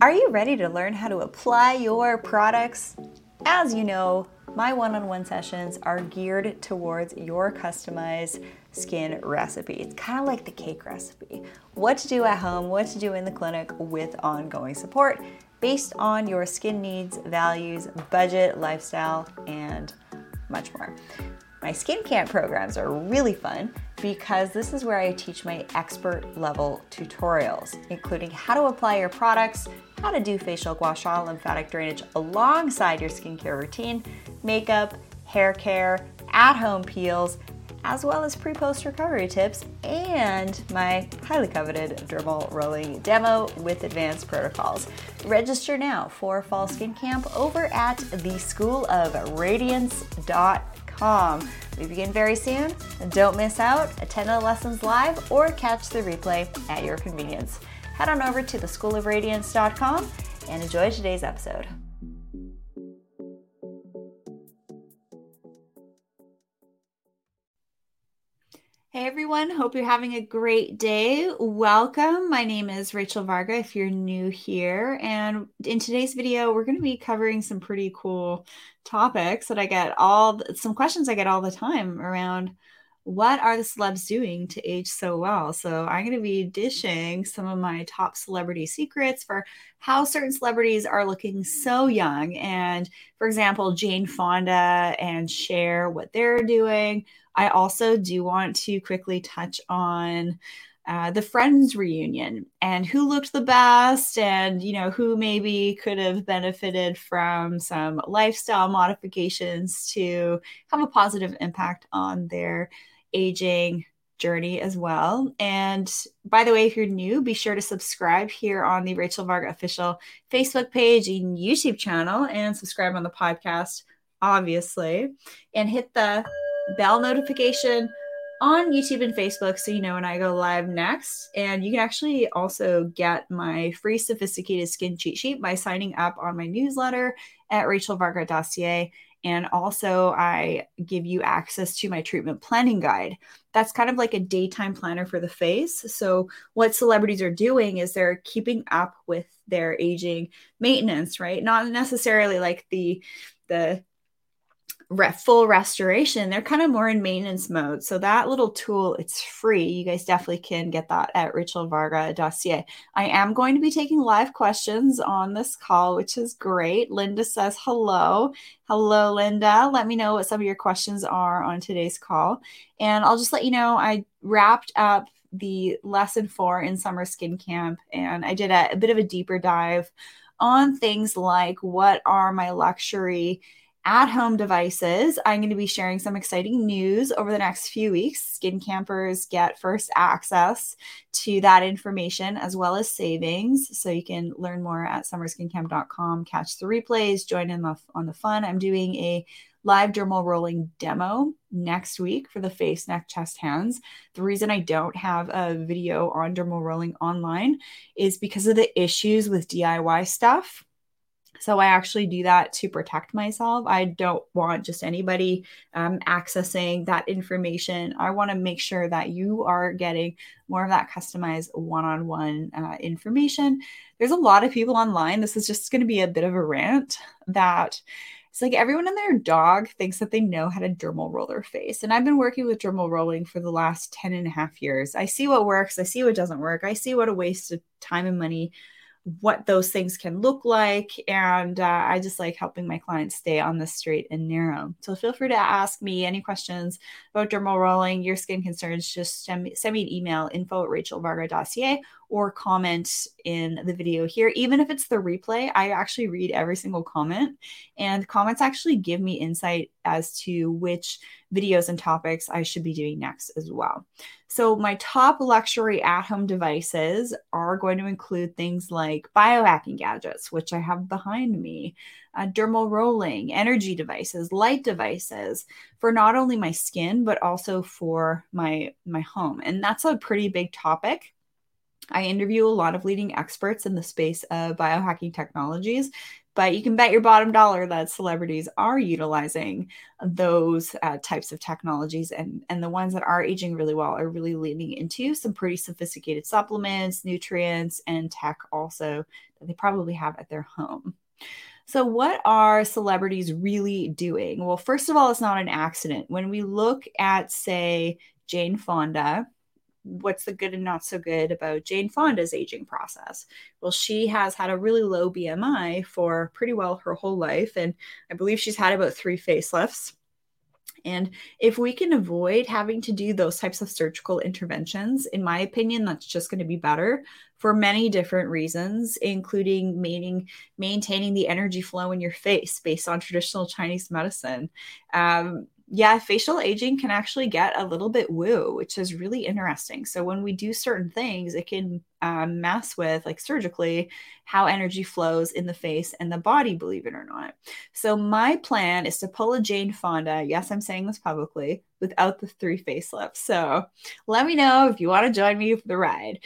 Are you ready to learn how to apply your products? As you know, my one on one sessions are geared towards your customized skin recipe. It's kind of like the cake recipe what to do at home, what to do in the clinic with ongoing support based on your skin needs, values, budget, lifestyle, and much more. My skin camp programs are really fun because this is where I teach my expert level tutorials, including how to apply your products, how to do facial gua sha lymphatic drainage alongside your skincare routine, makeup, hair care, at home peels, as well as pre post recovery tips and my highly coveted dermal rolling demo with advanced protocols. Register now for Fall Skin Camp over at theschoolofradiance.com com. We begin very soon. Don't miss out. Attend the lessons live or catch the replay at your convenience. Head on over to theschoolofradiance.com and enjoy today's episode. Hey everyone, hope you're having a great day. Welcome. My name is Rachel Varga if you're new here. And in today's video, we're going to be covering some pretty cool topics that I get all some questions I get all the time around what are the celebs doing to age so well? So I'm going to be dishing some of my top celebrity secrets for how certain celebrities are looking so young. And for example, Jane Fonda and Cher what they're doing I also do want to quickly touch on uh, the Friends reunion and who looked the best, and you know who maybe could have benefited from some lifestyle modifications to have a positive impact on their aging journey as well. And by the way, if you're new, be sure to subscribe here on the Rachel Varga official Facebook page and YouTube channel, and subscribe on the podcast, obviously, and hit the bell notification on YouTube and Facebook so you know when I go live next. And you can actually also get my free sophisticated skin cheat sheet by signing up on my newsletter at rachelvarga.ca. And also, I give you access to my treatment planning guide. That's kind of like a daytime planner for the face. So, what celebrities are doing is they're keeping up with their aging maintenance, right? Not necessarily like the the re- full restoration, they're kind of more in maintenance mode. So that little tool, it's free. You guys definitely can get that at rachelvarga.ca. I am going to be taking live questions on this call, which is great. Linda says hello. Hello, Linda. Let me know what some of your questions are on today's call. And I'll just let you know I wrapped up the lesson four in summer skin camp and I did a, a bit of a deeper dive on things like what are my luxury at home devices. I'm going to be sharing some exciting news over the next few weeks. Skin campers get first access to that information as well as savings. So you can learn more at summerskincamp.com, catch the replays, join in the, on the fun. I'm doing a live dermal rolling demo next week for the face, neck, chest, hands. The reason I don't have a video on dermal rolling online is because of the issues with DIY stuff so I actually do that to protect myself. I don't want just anybody um, accessing that information. I want to make sure that you are getting more of that customized one on one information. There's a lot of people online. This is just going to be a bit of a rant that it's like everyone and their dog thinks that they know how to dermal roll their face. And I've been working with dermal rolling for the last 10 and a half years. I see what works, I see what doesn't work, I see what a waste of time and money what those things can look like. And uh, I just like helping my clients stay on the straight and narrow. So feel free to ask me any questions about dermal rolling, your skin concerns. Just send me, send me an email info at rachelvarga.ca or comment in the video here. Even if it's the replay, I actually read every single comment, and comments actually give me insight as to which videos and topics I should be doing next as well. So, my top luxury at home devices are going to include things like biohacking gadgets, which I have behind me, uh, dermal rolling, energy devices, light devices for not only my skin, but also for my, my home. And that's a pretty big topic I interview a lot of leading experts in the space of biohacking technologies. but you can bet your bottom dollar that celebrities are utilizing those uh, types of technologies and and the ones that are aging really well are really leaning into some pretty sophisticated supplements nutrients and tech also that they probably have at their home so, what are celebrities really doing? Well, first of all, it's not an accident. When we look at, say, Jane Fonda, what's the good and not so good about Jane Fonda's aging process? Well, she has had a really low BMI for pretty well her whole life. And I believe she's had about three facelifts. And if we can avoid having to do those types of surgical interventions, in my opinion, that's just going to be better for many different reasons, including maintaining, maintaining the energy flow in your face based on traditional Chinese medicine. Um, yeah, facial aging can actually get a little bit woo, which is really interesting. So when we do certain things, it can um, mess with, like surgically, how energy flows in the face and the body, believe it or not. So my plan is to pull a Jane Fonda. Yes, I'm saying this publicly without the three facelifts. So let me know if you want to join me for the ride.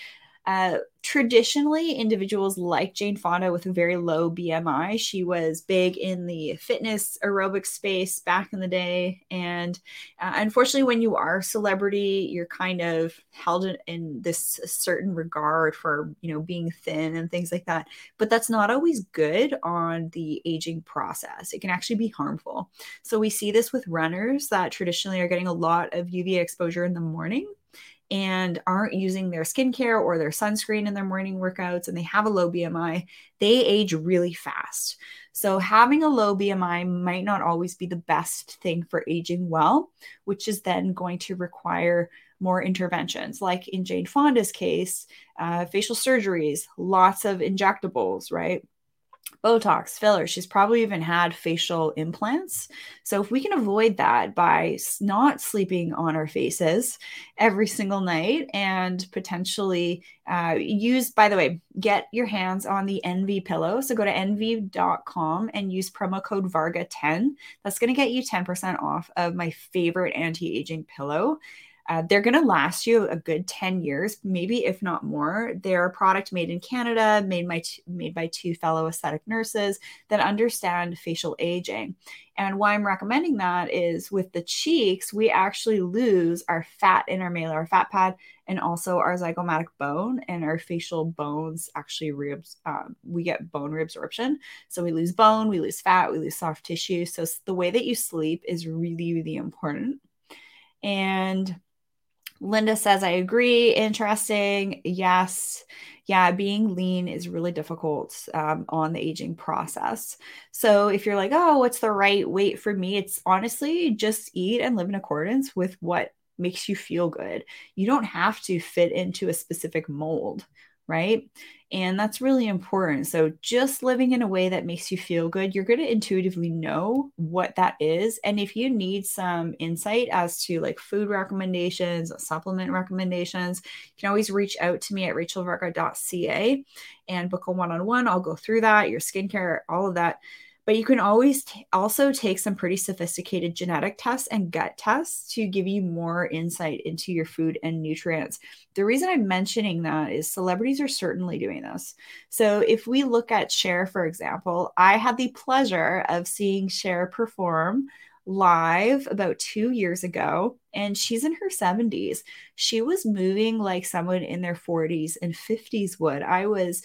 Uh, traditionally, individuals like Jane Fonda with a very low BMI, she was big in the fitness aerobic space back in the day. And uh, unfortunately, when you are a celebrity, you're kind of held in, in this certain regard for, you know, being thin and things like that. But that's not always good on the aging process. It can actually be harmful. So we see this with runners that traditionally are getting a lot of UV exposure in the morning and aren't using their skincare or their sunscreen in their morning workouts and they have a low BMI, they age really fast. So, having a low BMI might not always be the best thing for aging well, which is then going to require more interventions. Like in Jane Fonda's case, uh, facial surgeries, lots of injectables, right? Botox, filler. She's probably even had facial implants. So, if we can avoid that by not sleeping on our faces every single night and potentially uh, use, by the way, get your hands on the Envy pillow. So, go to envy.com and use promo code VARGA10. That's going to get you 10% off of my favorite anti aging pillow. Uh, they're going to last you a good 10 years, maybe if not more. They're a product made in Canada, made by, t- made by two fellow aesthetic nurses that understand facial aging. And why I'm recommending that is with the cheeks, we actually lose our fat in our malar fat pad and also our zygomatic bone and our facial bones actually reabs- um, we get bone reabsorption. So we lose bone, we lose fat, we lose soft tissue. So the way that you sleep is really, really important. And Linda says, I agree. Interesting. Yes. Yeah, being lean is really difficult um, on the aging process. So if you're like, oh, what's the right weight for me? It's honestly just eat and live in accordance with what makes you feel good. You don't have to fit into a specific mold, right? And that's really important. So, just living in a way that makes you feel good, you're going to intuitively know what that is. And if you need some insight as to like food recommendations, supplement recommendations, you can always reach out to me at rachelvarga.ca and book a one on one. I'll go through that, your skincare, all of that but you can always t- also take some pretty sophisticated genetic tests and gut tests to give you more insight into your food and nutrients. The reason I'm mentioning that is celebrities are certainly doing this. So if we look at Cher, for example, I had the pleasure of seeing Cher perform live about two years ago, and she's in her 70s. She was moving like someone in their 40s and 50s would. I was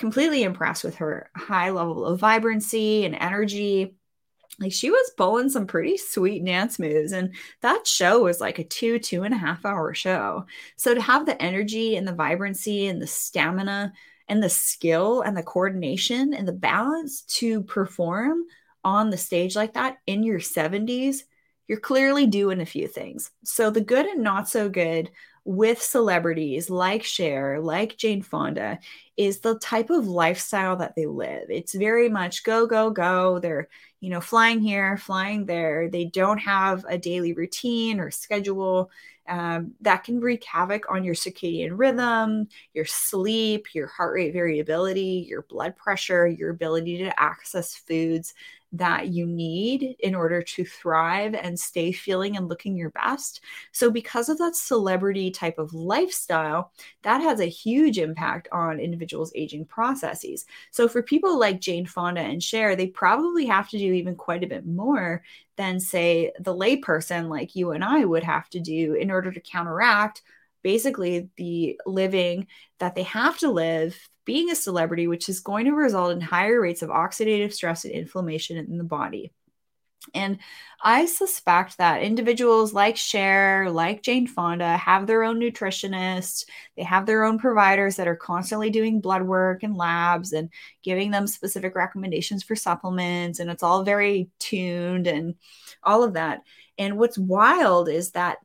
completely impressed with her high level of vibrancy and energy. Like she was pulling some pretty sweet dance moves, and that show was like a two, two and a half hour show. So to have the energy and the vibrancy and the stamina and the skill and the coordination and the balance to perform on the stage like that in your 70s, you're clearly doing a few things. So the good and not so good with celebrities like Cher, like Jane Fonda, is the type of lifestyle that they live. It's very much go, go, go. They're, you know, flying here, flying there. They don't have a daily routine or schedule. Um, that can wreak havoc on your circadian rhythm, your sleep, your heart rate variability, your blood pressure, your ability to access foods that you need in order to thrive and stay feeling and looking your best. So, because of that celebrity type of lifestyle, that has a huge impact on individuals aging processes. So for people like Jane Fonda and Cher, they probably have to do even quite a bit more than, say, the layperson like you and I would have to do in order to counteract basically the living that they have to live being a celebrity, which is going to result in higher rates of oxidative stress and inflammation in the body. And I suspect that individuals like Cher, like Jane Fonda, have their own nutritionists. They have their own providers that are constantly doing blood work and labs and giving them specific recommendations for supplements. And it's all very tuned and all of that. And what's wild is that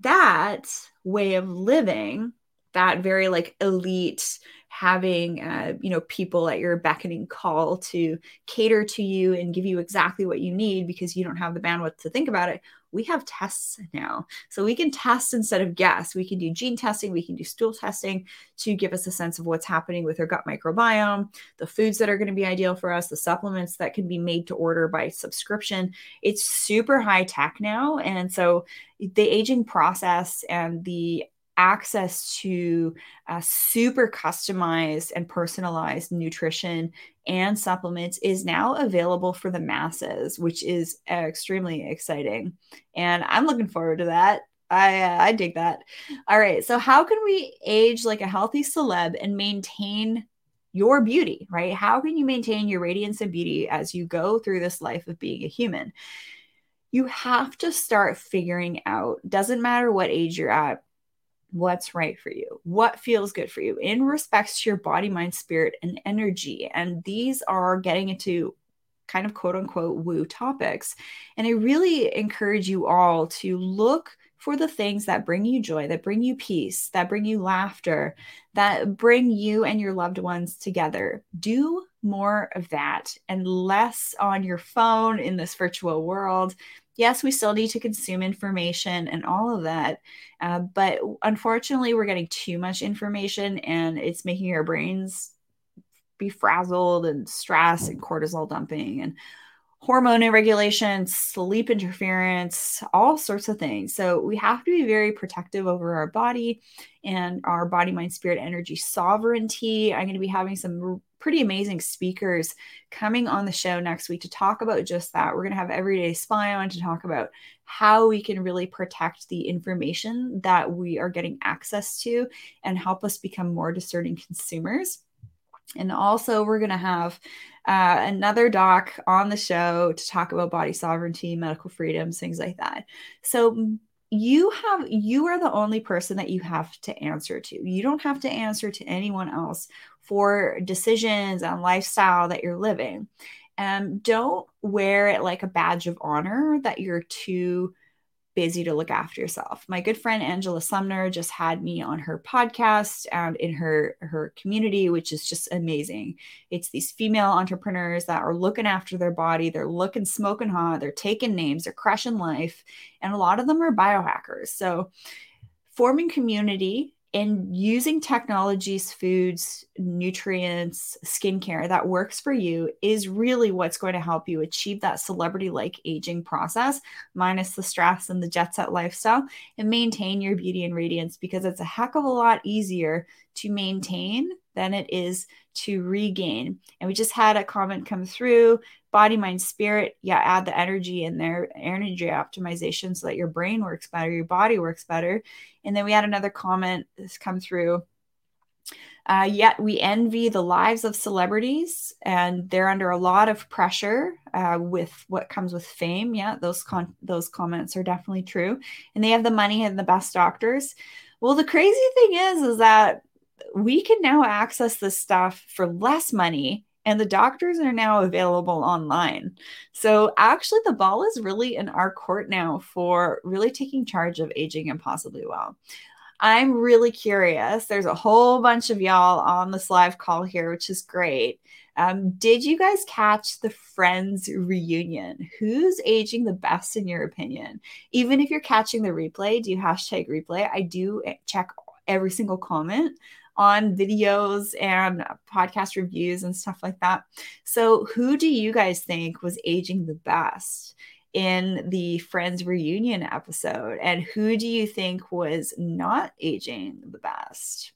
that way of living, that very like elite, having uh, you know people at your beckoning call to cater to you and give you exactly what you need because you don't have the bandwidth to think about it we have tests now. So we can test instead of guess. We can do gene testing we can do stool testing to give us a sense of what's happening with our gut microbiome the foods that are going to be ideal for us the supplements that can be made to order by subscription. It's super high tech now and so the aging process and the access to uh, super customized and personalized nutrition and supplements is now available for the masses, which is extremely exciting. And I'm looking forward to that. I uh, I dig that. All right, so how can we age like a healthy celeb and maintain your beauty, right? How can you maintain your radiance and beauty as you go through this life of being a human? You have to start figuring out, doesn't matter what age you're at, what's right for you, what feels good for you in respects to your body, mind, spirit, and energy. And these are getting into kind of quote unquote woo topics. And I really encourage you all to look for the things that bring you joy, that bring you peace, that bring you laughter, that bring you and your loved ones together. Do more of that and less on your phone in this virtual world yes, we still need to consume information and all of that. Uh, but unfortunately, we're getting too much information and it's making our brains be frazzled and stress and cortisol dumping and hormone irregulation, sleep interference, all sorts of things. So we have to be very protective over our body and our body, mind, spirit, energy sovereignty. I'm going to be having some pretty amazing speakers coming on the show next week to talk about just that. We're going to have Everyday Spy on to talk about how we can really protect the information that we are getting access to and help us become more discerning consumers. And also, we're going to have uh, another doc on the show to talk about body sovereignty, medical freedoms, things like that. So, you have you are the only person that you have to answer to you don't have to answer to anyone else for decisions and lifestyle that you're living and don't wear it like a badge of honor that you're too busy to look after yourself. My good friend Angela Sumner just had me on her podcast and in her her community, which is just amazing. It's these female entrepreneurs that are looking after their body, they're looking smoking hot, they're taking names, they're crushing life, and a lot of them are biohackers. So forming community and using technologies, foods, nutrients, skincare that works for you is really what's going to help you achieve that celebrity like aging process, minus the stress and the jet set lifestyle, and maintain your beauty and radiance because it's a heck of a lot easier to maintain than it is to regain. And we just had a comment come through body, mind, spirit. Yeah, add the energy in there, energy optimization so that your brain works better, your body works better. And then we had another comment that's come through. Uh, yet we envy the lives of celebrities, and they're under a lot of pressure uh, with what comes with fame. Yeah, those con- those comments are definitely true, and they have the money and the best doctors. Well, the crazy thing is, is that we can now access this stuff for less money and the doctors are now available online. So actually the ball is really in our court now for really taking charge of aging and possibly well. I'm really curious. There's a whole bunch of y'all on this live call here, which is great. Um, did you guys catch the Friends reunion? Who's aging the best in your opinion? Even if you're catching the replay, do you hashtag replay? I do check every single comment on videos and podcast reviews and stuff like that. So, who do you guys think was aging the best? in the Friends reunion episode? And who do you think was not aging the best?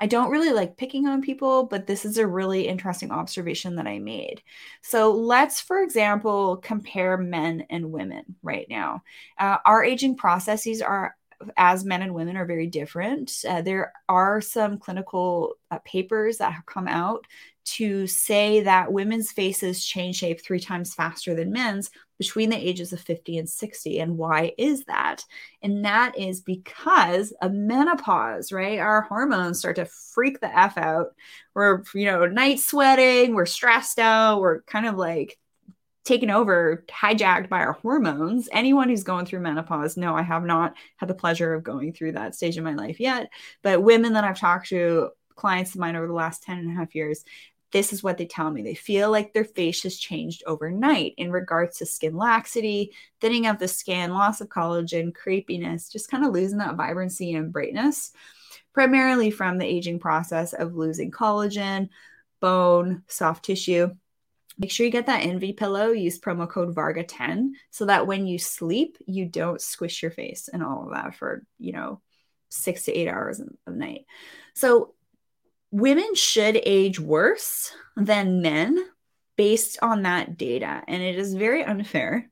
I don't really like picking on people, but this is a really interesting observation that I made. So let's, for example, compare men and women right now. Uh, our aging processes are as men and women are very different. Uh, there are some clinical uh, papers that have come out to say that women's faces change shape three times faster than men's between the ages of 50 and 60. And why is that? And that is because of menopause, right? Our hormones start to freak the F out. We're, you know, night sweating, we're stressed out, we're kind of like taken over, hijacked by our hormones. Anyone who's going through menopause, no, I have not had the pleasure of going through that stage of my life yet. But women that I've talked to, clients of mine over the last 10 and a half years, this is what they tell me. They feel like their face has changed overnight in regards to skin laxity, thinning of the skin, loss of collagen, crepiness, just kind of losing that vibrancy and brightness, primarily from the aging process of losing collagen, bone, soft tissue. Make sure you get that Envy pillow. Use promo code Varga10 so that when you sleep, you don't squish your face and all of that for, you know, six to eight hours of night. So, women should age worse than men based on that data. And it is very unfair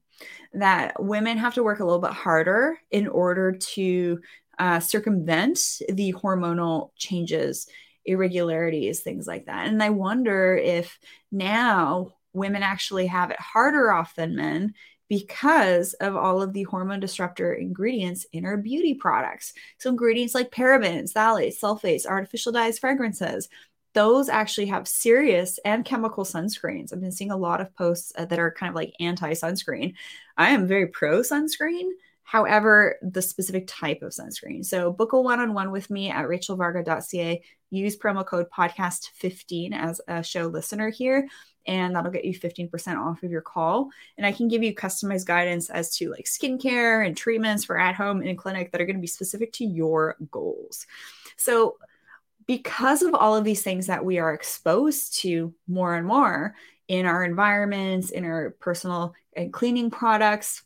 that women have to work a little bit harder in order to uh, circumvent the hormonal changes irregularities, things like that. And I wonder if now women actually have it harder off than men because of all of the hormone disruptor ingredients in our beauty products. So, ingredients like parabens, phthalates, sulfates, artificial dyes, fragrances, those actually have serious and chemical sunscreens. I've been seeing a lot of posts uh, that are kind of like anti sunscreen. I am very pro sunscreen. However, the specific type of sunscreen. So book a one-on-one with me at rachelvarga.ca. Use promo code podcast15 as a show listener here and that'll get you 15% off of your call. And I can give you customized guidance as to like skincare and treatments for at home and in clinic that are going to be specific to your goals. So, because of all of these things that we are exposed to more and more in our environments, in our personal and cleaning products,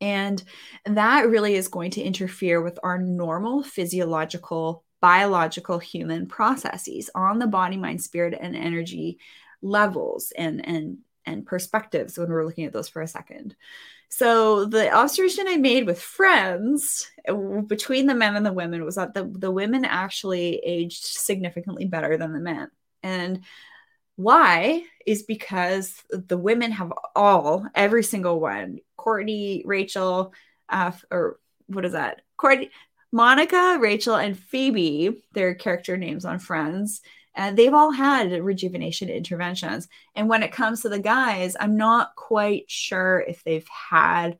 and that really is going to interfere with our normal physiological, biological human processes on the body, mind, spirit, and energy levels and and and perspectives when we're looking at those for a second. So the observation I made with friends uh, between the men and the women was that the, the women actually aged significantly better than the men. And why is because the women have all, every single one, Courteney, Rachel, uh, or what is that? Courteney, Monica, Rachel, and Phoebe, their character names on Friends, and they've all had rejuvenation interventions. And when it comes to the guys, I'm not quite sure if they've had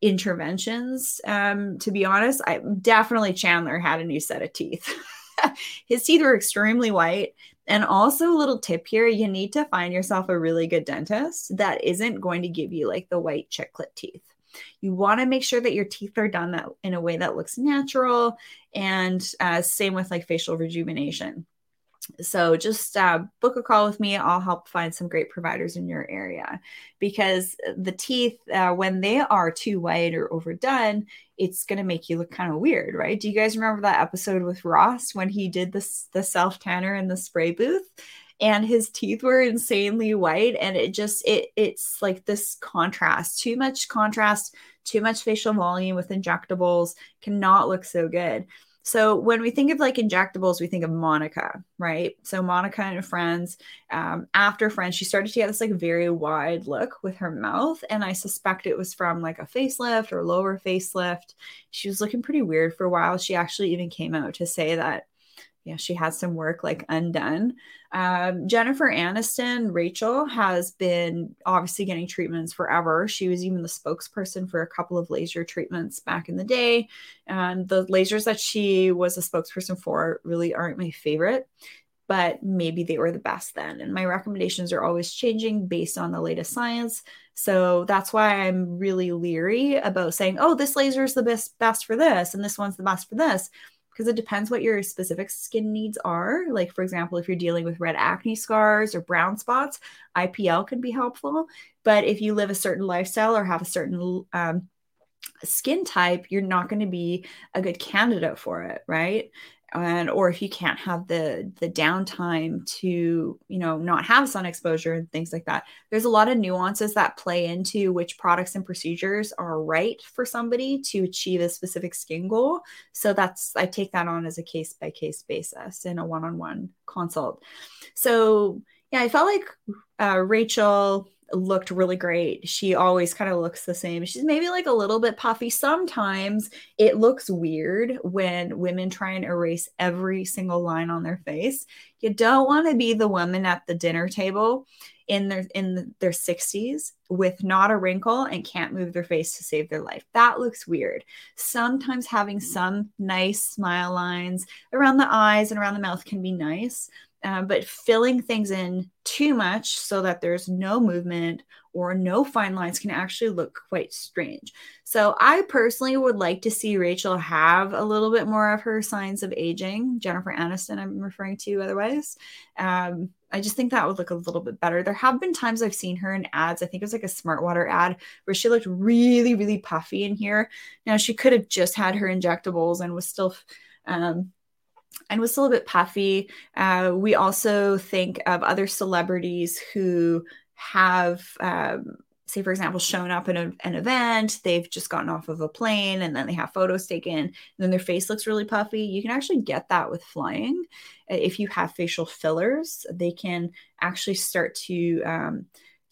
interventions. Um, to be honest, I definitely Chandler had a new set of teeth. His teeth were extremely white. And also, a little tip here you need to find yourself a really good dentist that isn't going to give you like the white chiclet teeth. You want to make sure that your teeth are done that in a way that looks natural, and uh, same with like facial rejuvenation. So just uh, book a call with me. I'll help find some great providers in your area because the teeth, uh, when they are too white or overdone, it's going to make you look kind of weird, right? Do you guys remember that episode with Ross when he did this the self tanner in the spray booth? and his teeth were insanely white and it just it it's like this contrast too much contrast too much facial volume with injectables cannot look so good so when we think of like injectables, we think of Monica, right? So Monica and Friends, um, after Friends, she started to get this like very wide look with her mouth, and I suspect it was from like a facelift or lower facelift. She was looking pretty weird for a while. She actually even came out to say that yeah, she has some work like undone. Um, Jennifer Aniston, Rachel, has been obviously getting treatments forever. She was even the spokesperson for a couple of laser treatments back in the day. And the lasers that she was a spokesperson for really aren't my favorite, but maybe they were the best then. And my recommendations are always changing based on the latest science. So that's why I'm really leery about saying, oh, this laser is the best best for this, and this one's the best for this because it depends what your specific skin needs are. Like, for example, if you're dealing with red acne scars or brown spots, IPL can be helpful. But if you live a certain lifestyle or have a certain um, skin type, you're not going to be a good candidate for it, right? And or if you can't have the the downtime to you know not have sun exposure and things like that there's a lot of nuances that play into which products and procedures are right for somebody to achieve a specific skin goal. So that's i take that on as a case by case basis in a one-on-one consult. So yeah i felt like uh, rachel looked really great. She always kind of looks the same. She's maybe like a little bit puffy. Sometimes it looks weird when women try and erase every single line on their face. You don't want to be the woman at the dinner table in their in their 60s with not a wrinkle and can't move their face to save their life. That looks weird. Sometimes having some nice smile lines around the eyes and around the mouth can be nice, uh, but filling things in too much so that there's no movement or no fine lines can actually look quite strange. So I personally would like to see Rachel have a little bit more of her signs of aging. Jennifer Aniston, I'm referring to otherwise. Um, I just think that would look a little bit better. There have been times I've seen her in ads. I think it was like a Smartwater ad where she looked really, really puffy in here. Now she could have just had her injectables and was still um, and was still a bit puffy. Uh, we also think of other celebrities who have, um, say, for example, shown up in a, an event, they've just gotten off of a plane and then they have photos taken, and then their face looks really puffy. You can actually get that with flying. If you have facial fillers, they can actually start to. Um,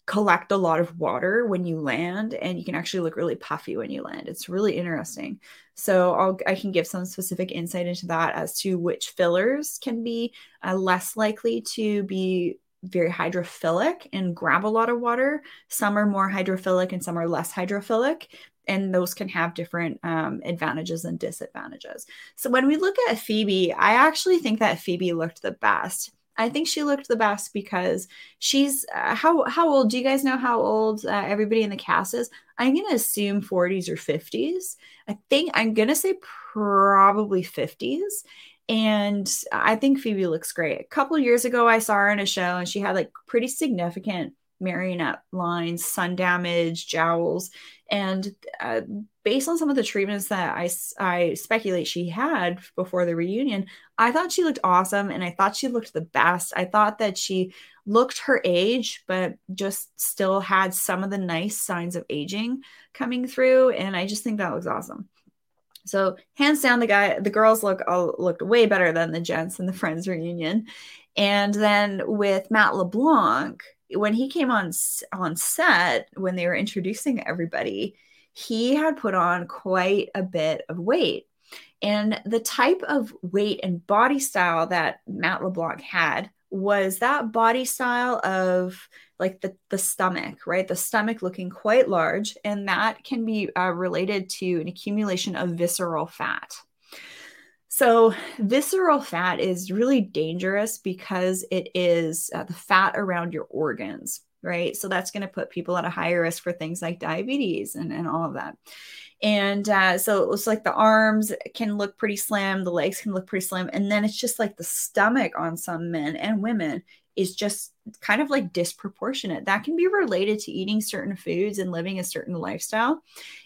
collect a lot of water when you land and you can actually look really puffy when you land. It's really interesting. So I'll, i can give some specific insight into that as to which fillers can be uh, less likely to be very hydrophilic and grab a lot of water. Some are more hydrophilic and some are less hydrophilic and those can have different um, advantages and disadvantages. So when we look at phoebe i actually think that phoebe looked the best I think she looked the best because she's uh, how how old? Do you guys know how old uh, everybody in the cast is? I'm gonna assume 40s or 50s. I think I'm gonna say probably 50s. And I think Phoebe looks great. A couple years ago, I saw her in a show, and she had like pretty significant marionette lines, sun damage, jowls, and uh, based on some of the treatments that I, I speculate she had before the reunion, I thought she looked awesome and I thought she looked the best. I thought that she looked her age, but just still had some of the nice signs of aging coming through. And I just think that looks awesome. So hands down, the guy, the girls look all looked way better than the gents in the Friends reunion. And then with Matt LeBlanc, when he came on on set when they were introducing everybody he had put on quite a bit of weight. And the type of weight and body style that matt leblanc had was that body style of like the, the stomach right? The stomach looking quite large and that can be uh, related to an accumulation of visceral fat so, visceral fat is really dangerous because it is uh, the fat around your organs, right? So, that's going to put people at a higher risk for things like diabetes and, and all of that. And uh, so it looks like the arms can look pretty slim, the legs can look pretty slim. And then it's just like the stomach on some men and women is just kind of like disproportionate. That can be related to eating certain foods and living a certain lifestyle.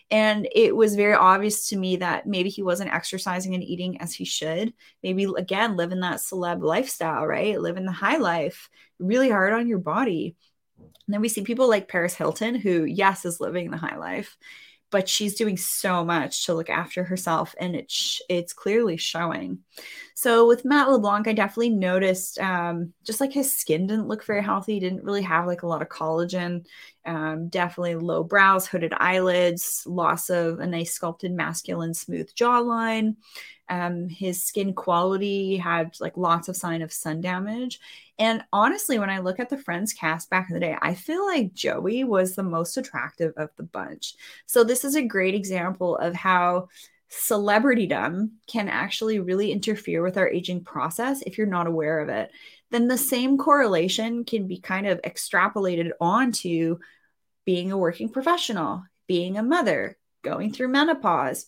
And it was very obvious to me that maybe he wasn't exercising and eating as he should. Maybe, again, living that celeb lifestyle, right? Living the high life, really hard on your body. And then we see people like Paris Hilton, who, yes, is living the high life but she's doing so much to look after herself and it's it's clearly showing. So with matt leblanc i definitely noticed um, just like his skin didn't look very healthy didn't really have like a lot of collagen um, definitely low brows hooded eyelids loss of a nice sculpted masculine smooth jawline. Um, his skin quality had like lots of sign of sun damage and honestly, when I look at the Friends cast back in the day, I feel like Joey was the most attractive of the bunch. So this is a great example of how celebritydom can actually really interfere with our aging process if you're not aware of it. Then the same correlation can be kind of extrapolated onto being a working professional, being a mother, going through menopause,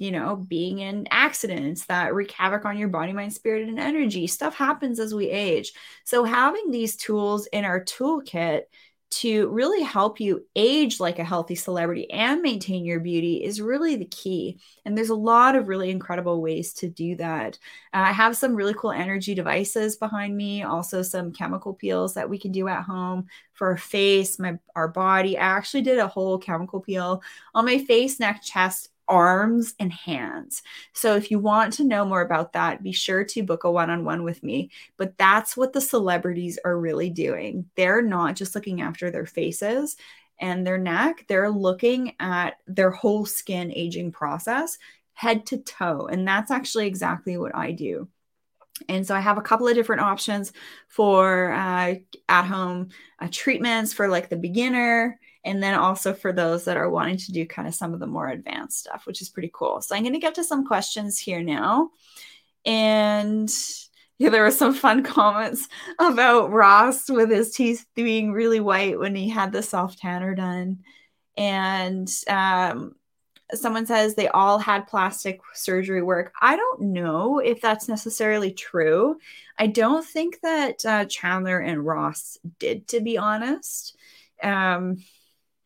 you know, being in accidents that wreak havoc on your body, mind, spirit, and energy. Stuff happens as we age. So, having these tools in our toolkit to really help you age like a healthy celebrity and maintain your beauty is really the key. And there's a lot of really incredible ways to do that. Uh, I have some really cool energy devices behind me, also some chemical peels that we can do at home for our face, my our body. I actually did a whole chemical peel on my face, neck, chest, arms and hands. So if you want to know more about that, be sure to book a one on one with me. But that's what the celebrities are really doing. They're not just looking after their faces and their neck, they're looking at their whole skin aging process, head to toe. And that's actually exactly what I do. And so I have a couple of different options for uh, at home uh, treatments for like the beginner and then also for those that are wanting to do kind of some of the more advanced stuff, which is pretty cool. So I'm going to get to some questions here now. And yeah, there were some fun comments about Ross with his teeth being really white when he had the self tanner done. And um, someone says they all had plastic surgery work. I don't know if that's necessarily true. I don't think that uh, Chandler and Ross did, to be honest. Um,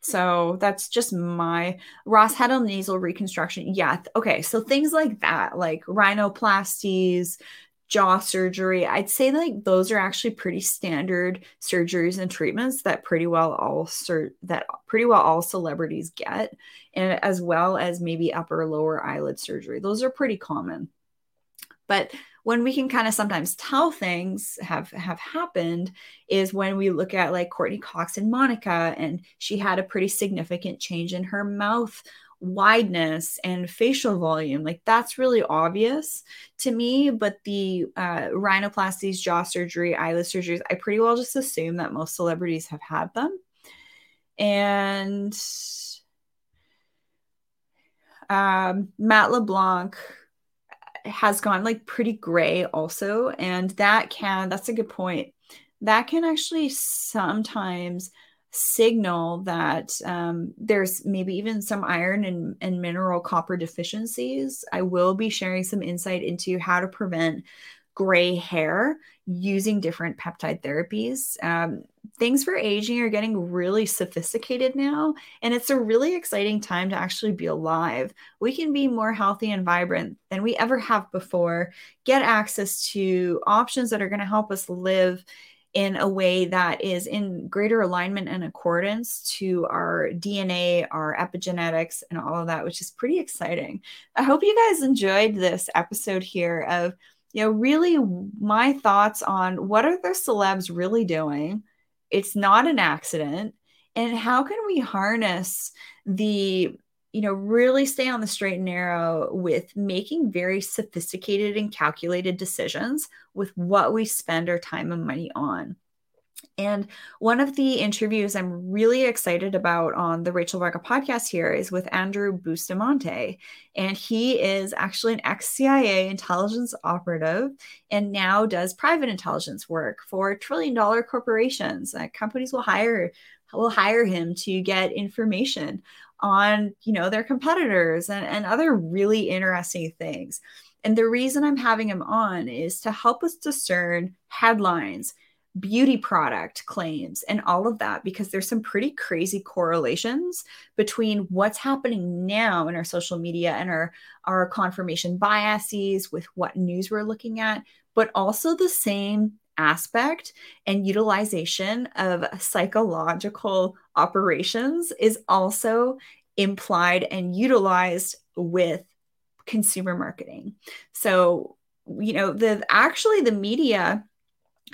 so that's just my Ross had a nasal reconstruction. Yeah. Okay. So things like that, like rhinoplasties, jaw surgery, I'd say like those are actually pretty standard surgeries and treatments that pretty well all sur- that pretty well all celebrities get, and as well as maybe upper lower eyelid surgery. Those are pretty common. But when we can kind of sometimes tell things have have happened is when we look at like Courteney Cox and Monica and she had a pretty significant change in her mouth wideness and facial volume. Like that's really obvious to me but the uh, rhinoplasties jaw surgery eyelid surgeries i pretty well just assume that most celebrities have had them. And um, matt leblanc has gone like pretty gray also and that can that's a good point. That can actually sometimes signal that um, there's maybe even some iron and, and mineral copper deficiencies. I will be sharing some insight into how to prevent gray hair using different peptide therapies. Um, things for aging are getting really sophisticated now, and it's a really exciting time to actually be alive. We can be more healthy and vibrant than we ever have before, get access to options that are going to help us live in a way that is in greater alignment and accordance to our DNA, our epigenetics, and all of that, which is pretty exciting. I hope you guys enjoyed this episode here of you know, really my thoughts on what are the celebs really doing? It's not an accident. And how can we harness the, you know, really stay on the straight and narrow with making very sophisticated and calculated decisions with what we spend our time and money on? And one of the interviews I'm really excited about on the Rachel Varga podcast here is with Andrew Bustamante. And he is actually an ex CIA intelligence operative and now does private intelligence work for trillion dollar corporations. Uh, companies will hire will hire him to get information on you know their competitors and, and other really interesting things. And the reason I'm having him on is to help us discern headlines beauty product claims and all of that because there's some pretty crazy correlations between what's happening now in our social media and our our confirmation biases with what news we're looking at but also the same aspect and utilization of psychological operations is also implied and utilized with consumer marketing. So you know the actually the media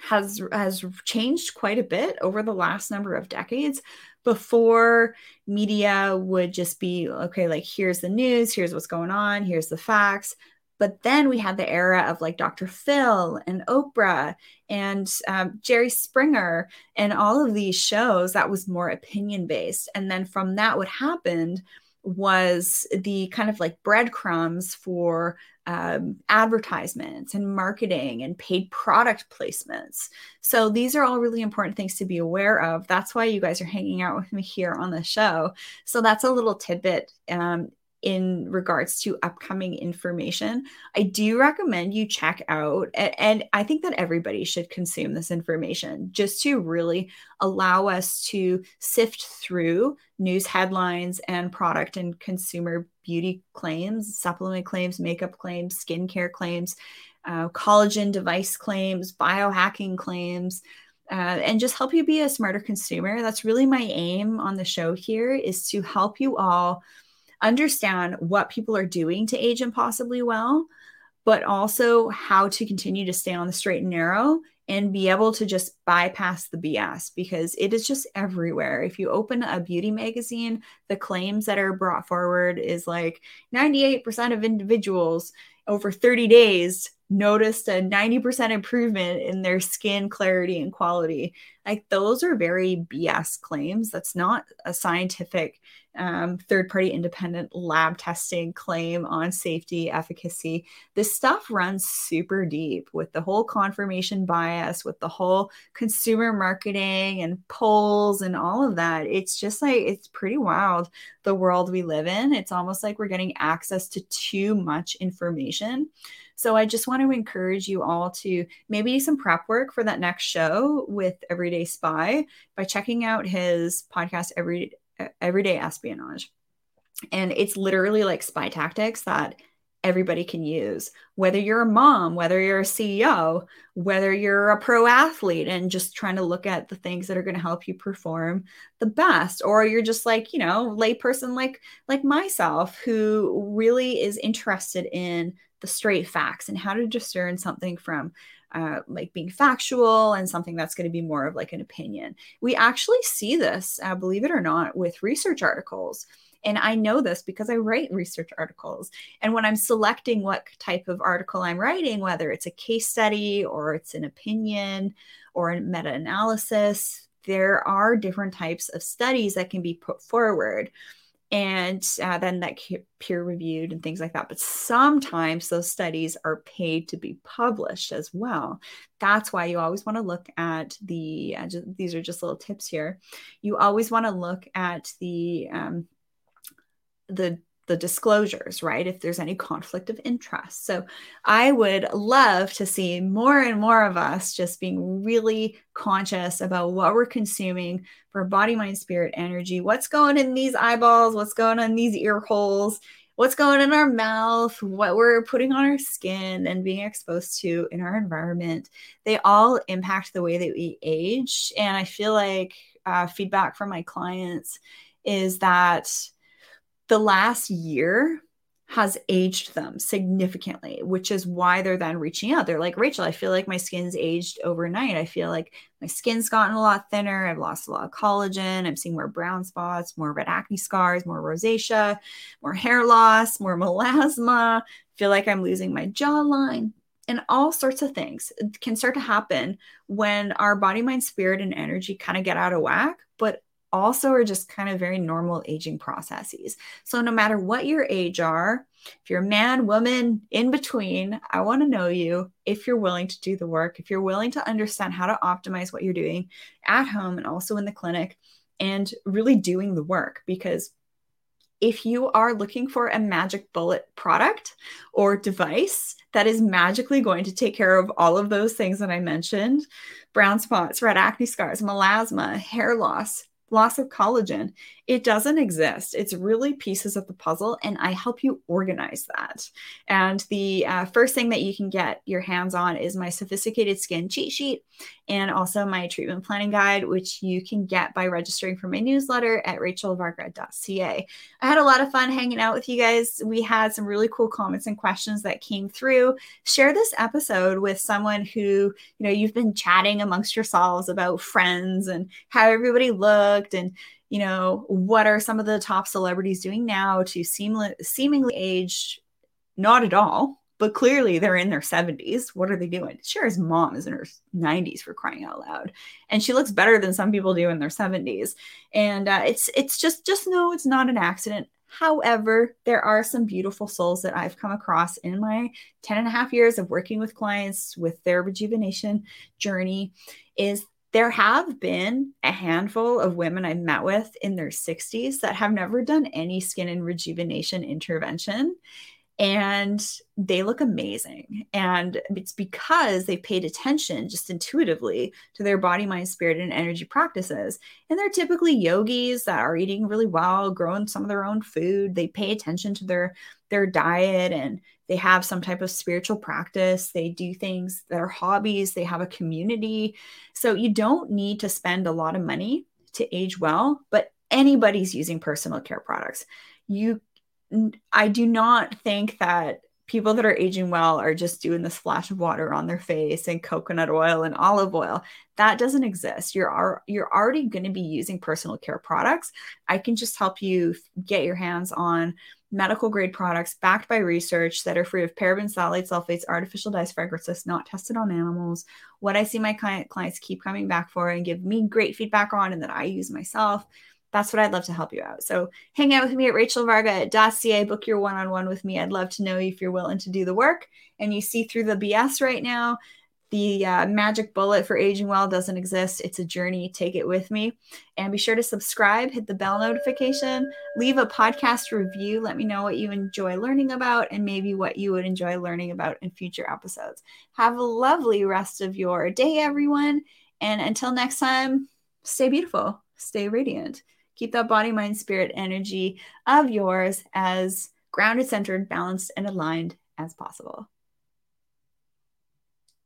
has has changed quite a bit over the last number of decades. Before media would just be okay like here's the news here's what's going on here's the facts. But then we had the era of like dr phil and oprah and um, jerry springer and all of these shows that was more opinion based and then from that what happened was the kind of like breadcrumbs for um, advertisements and marketing and paid product placements. So these are all really important things to be aware of. That's why you guys are hanging out with me here on the show. So that's a little tidbit. Um, in regards to upcoming information, I do recommend you check out, and, and, I think that everybody should consume this information just to really allow us to sift through news headlines and product and consumer beauty claims, supplement claims, makeup claims, skincare claims, uh, collagen device claims, biohacking claims. Uh, and just help you be a smarter consumer. That's really my aim on the show here is to help you all understand what people are doing to age impossibly well, but also how to continue to stay on the straight and narrow and be able to just bypass the BS because it is just everywhere. If you open a beauty magazine, the claims that are brought forward is like 98% of individuals over 30 days noticed a 90% improvement in their skin clarity and quality. Like those are very BS claims. That's not a scientific um, third party independent lab testing claim on safety efficacy. This stuff runs super deep with the whole confirmation bias, with the whole consumer marketing and polls and all of that. It's just like, it's pretty wild the world we live in. It's almost like we're getting access to too much information. So I just want to encourage you all to maybe do some prep work for that next show with Everyday Spy by checking out his podcast every everyday espionage. And it's literally like spy tactics that everybody can use, whether you're a mom, whether you're a CEO, whether you're a pro athlete and just trying to look at the things that are going to help you perform the best, or you're just like, you know, layperson like like myself who really is interested in the straight facts and how to discern something from uh, like being factual and something that's going to be more of like an opinion. We actually see this, uh, believe it or not, with research articles. And I know this because I write research articles. And when I'm selecting what type of article I'm writing, whether it's a case study or it's an opinion or a meta analysis, there are different types of studies that can be put forward and uh, then that peer reviewed and things like that. But sometimes those studies are paid to be published as well. That's why you always want to look at the, uh, just, these are just little tips here. You always want to look at the, um, the the disclosures, right? If there's any conflict of interest. So I would love to see more and more of us just being really conscious about what we're consuming for body, mind, spirit, energy, what's going in these eyeballs, what's going on these ear holes, what's going in our mouth, what we're putting on our skin and being exposed to in our environment. They all impact the way that we age. And I feel like uh, feedback from my clients is that the last year has aged them significantly, which is why they're then reaching out. They're like, Rachel, I feel like my skin's aged overnight. I feel like my skin's gotten a lot thinner. I've lost a lot of collagen. I'm seeing more brown spots, more red acne scars, more rosacea, more hair loss, more melasma. feel like I'm losing my jawline. And all sorts of things can start to happen when our body, mind, spirit, and energy kind of get out of whack. But also are just kind of very normal aging processes. So, no matter what your age are, if you're a man, woman, in between, I want to know you if you're willing to do the work, if you're willing to understand how to optimize what you're doing at home and also in the clinic, and really doing the work. Because if you are looking for a magic bullet product or device that is magically going to take care of all of those things that I mentioned brown spots, red acne scars, melasma, hair loss, loss of collagen. It doesn't exist. It's really pieces of the puzzle, and I help you organize that. And the uh, first thing that you can get your hands on is my sophisticated skin cheat sheet and also my treatment planning guide, which you can get by registering for my newsletter at rachelvarga.ca. I had a lot of fun hanging out with you guys. We had some really cool comments and questions that came through. Share this episode with someone who, you know, you've been chatting amongst yourselves about friends and how everybody looked and you know, what are some of the top celebrities doing now to seem, seemingly age not at all, but clearly they're in their 70s. What are they doing? His mom is in her 90s for crying out loud, and she looks better than some people do in their 70s. And uh, it's it's just just know it's not an accident. However, there are some beautiful souls that I've come across in my 10 and a half years of working with clients with their rejuvenation journey is there have been a handful of women I've met with in their 60s that have never done any skin and rejuvenation intervention and they look amazing. And it's because they paid attention just intuitively to their body, mind, spirit, and energy practices. And they're typically yogis that are eating really well, growing some of their own food. They pay attention to their their diet and they have some type of spiritual practice. They do things that are hobbies. They have a community. So you don't need to spend a lot of money to age well, but anybody's using personal care products. You I do not think that people that are aging well are just doing the splash of water on their face and coconut oil and olive oil. That doesn't exist. You're you're already going to be using personal care products. I can just help you get your hands on medical grade products backed by research that are free of parabens, phthalates, sulfates, artificial dyes, fragrances, not tested on animals. What I see my client, clients keep coming back for and give me great feedback on and that I use myself that's what I'd love to help you out. So hang out with me at rachelvarga.ca, book your one-on-one with me. I'd love to know if you're willing to do the work and you see through the BS right now. The uh, magic bullet for aging well doesn't exist. It's a journey. Take it with me. And be sure to subscribe, hit the bell notification, leave a podcast review. Let me know what you enjoy learning about and maybe what you would enjoy learning about in future episodes. Have a lovely rest of your day, everyone. And until next time, stay beautiful, stay radiant keep that body, mind, spirit energy of yours as grounded, centered, balanced, and aligned as possible.